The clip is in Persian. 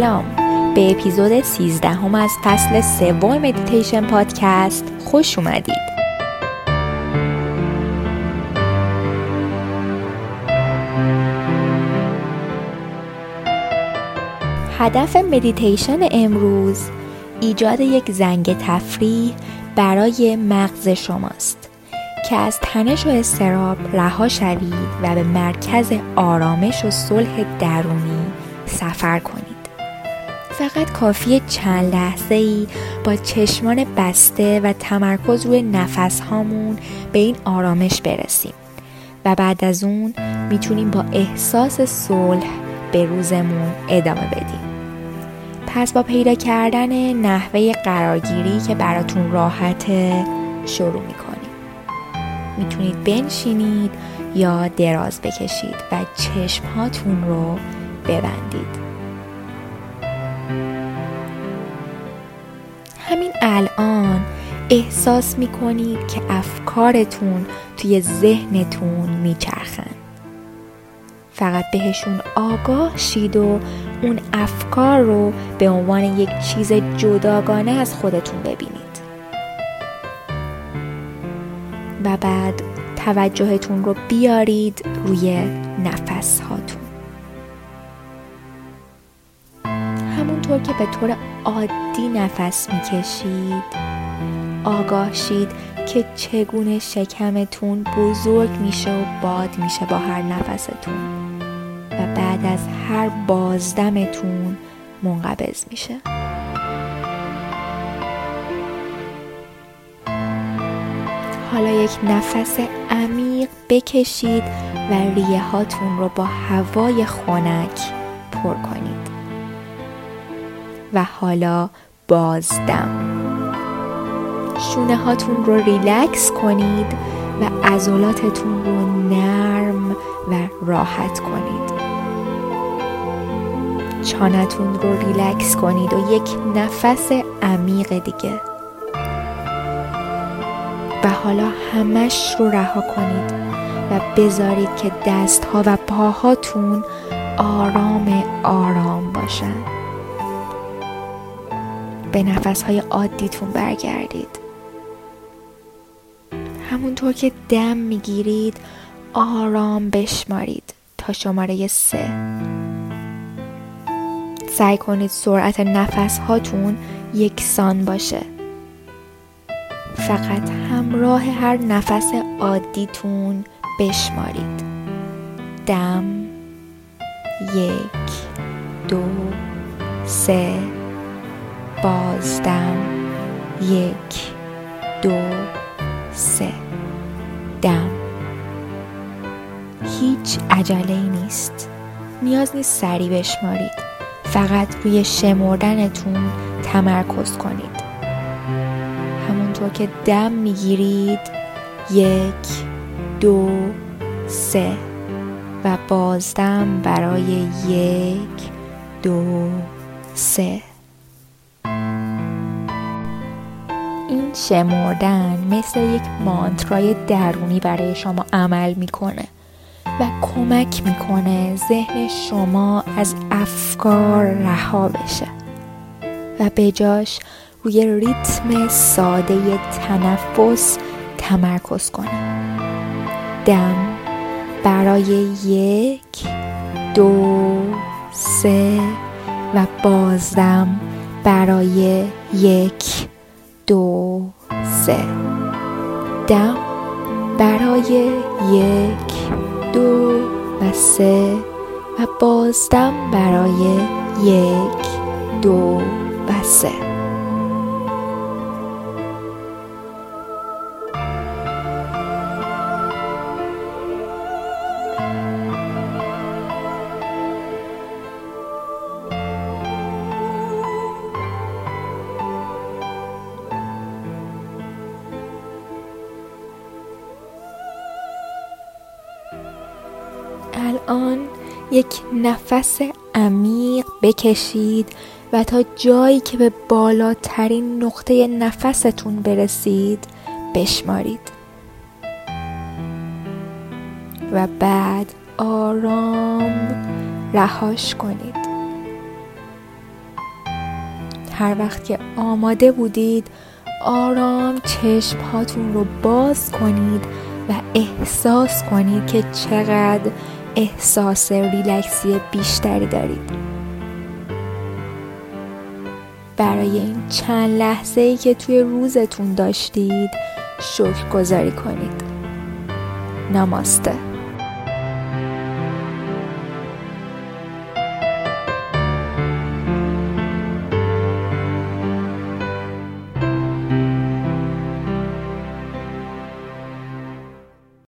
سلام. به اپیزود 13 هم از فصل سوم مدیتیشن پادکست خوش اومدید. هدف مدیتیشن امروز ایجاد یک زنگ تفریح برای مغز شماست که از تنش و اضطراب رها شوید و به مرکز آرامش و صلح درونی سفر کنید. فقط کافی چند لحظه ای با چشمان بسته و تمرکز روی نفس هامون به این آرامش برسیم. و بعد از اون می‌تونیم با احساس صلح به روزمون ادامه بدیم. پس با پیدا کردن نحوه قرارگیری که براتون راحته شروع می‌کنیم. می‌تونید بنشینید یا دراز بکشید و چشم هاتون رو ببندید. الان احساس می‌کنید که افکارتون توی ذهنتون میچرخن. فقط بهشون آگاه شید و اون افکار رو به عنوان یک چیز جداگانه از خودتون ببینید. و بعد توجهتون رو بیارید روی نفس هاتون همونطور که به طور عادی نفس می‌کشید. آگاه شید که چگونه شکمتون بزرگ میشه و باد میشه با هر نفستون. و بعد از هر بازدمتون منقبض میشه. حالا یک نفس عمیق بکشید و ریه هاتون رو با هوای خنک پر کنید. و حالا بازدم. شونه هاتون رو ریلکس کنید و عضلاتتون رو نرم و راحت کنید. چانه‌تون رو ریلکس کنید و یک نفس عمیق دیگه. و حالا همش رو رها کنید و بذارید که دستها و پاهاتون آرام آرام باشن. به نفسهای عادیتون برگردید. همونطور که دم می‌گیرید آرام بشمارید تا شماره سه. سعی کنید سرعت نفس هاتون یکسان باشه. فقط همراه هر نفس عادیتون بشمارید. دم یک دو سه. بازدم. یک دو سه. دم. هیچ عجله نیست. نیاز نیست سری بشمارید. فقط روی شمردنتون تمرکز کنید. همونطور که دم می‌گیرید. یک دو سه. و بازدم برای یک دو سه. شمردن مثل یک مانترای درونی برای شما عمل می‌کنه و کمک می‌کنه ذهن شما از افکار رها بشه و به جاش روی ریتم ساده تنفس تمرکز کنه. دم برای یک دو سه و بازدم برای یک. دو سه دم برای یک دو و سه و بازدم برای یک دو و سه. الان یک نفس عمیق بکشید و تا جایی که به بالاترین نقطه نفستون برسید بشمارید. و بعد آرام رهاش کنید. هر وقت که آماده بودید آرام چشم هاتون رو باز کنید و احساس کنید که چقدر احساس ریلکسی بیشتری دارید. برای این چند لحظه ای که توی روزتون داشتید شکر گذاری کنید. نماسته.